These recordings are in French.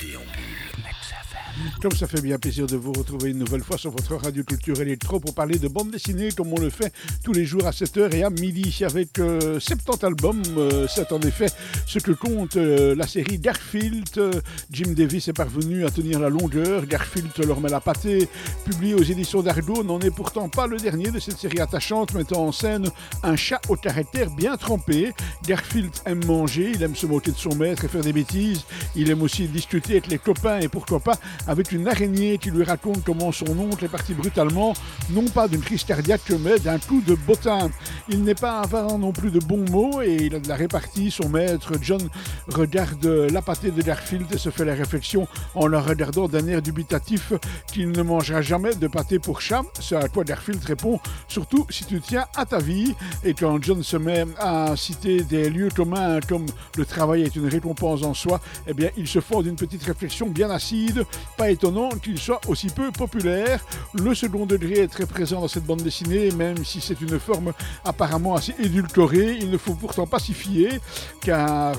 Gédéon. Comme ça fait bien plaisir de vous retrouver une nouvelle fois sur votre radio culturelle électro pour parler de bande dessinée comme on le fait tous les jours à 7h et à midi avec 70 euh, albums. Euh, c'est en effet ce que compte euh, la série Garfield. Jim Davis est parvenu à tenir la longueur. Garfield leur met la pâtée. Publié aux éditions d'Argo, n'en est pourtant pas le dernier de cette série attachante mettant en scène un chat au caractère bien trempé. Garfield aime manger, il aime se moquer de son maître et faire des bêtises. Il aime aussi discuter avec les copains et pourquoi pas avec une araignée qui lui raconte comment son oncle est parti brutalement, non pas d'une crise cardiaque, mais d'un coup de bottin. Il n'est pas avare non plus de bons mots et il a de la répartie. Son maître, John, regarde la pâtée de Garfield et se fait la réflexion en la regardant d'un air dubitatif qu'il ne mangera jamais de pâté pour chat. Ce à quoi Garfield répond surtout si tu tiens à ta vie. Et quand John se met à citer des lieux communs comme le travail est une récompense en soi, eh bien il se fonde une petite réflexion bien Pas étonnant qu'il soit aussi peu populaire. Le second degré est très présent dans cette bande dessinée, même si c'est une forme apparemment assez édulcorée. Il ne faut pourtant pas s'y fier, car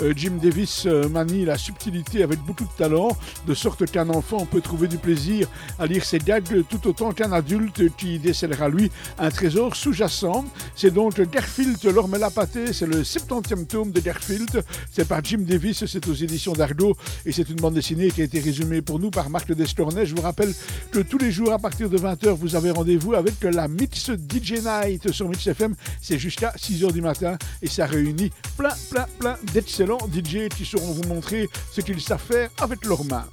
euh, Jim Davis euh, manie la subtilité avec beaucoup de talent, de sorte qu'un enfant peut trouver du plaisir à lire ses gags tout autant qu'un adulte qui décèlera lui un trésor sous-jacent. C'est donc Garfield, l'orme la pâtée, c'est le 70e tome de Garfield. C'est par Jim Davis, c'est aux éditions d'Argo et c'est une bande dessinée qui a été résumée pour nous par Marc Destornay. Je vous rappelle que tous les jours à partir de 20h, vous avez rendez-vous avec la Mix DJ Night sur Mix FM. C'est jusqu'à 6h du matin et ça réunit plein, plein, plein d'excellents DJ qui sauront vous montrer ce qu'ils savent faire avec leurs mains.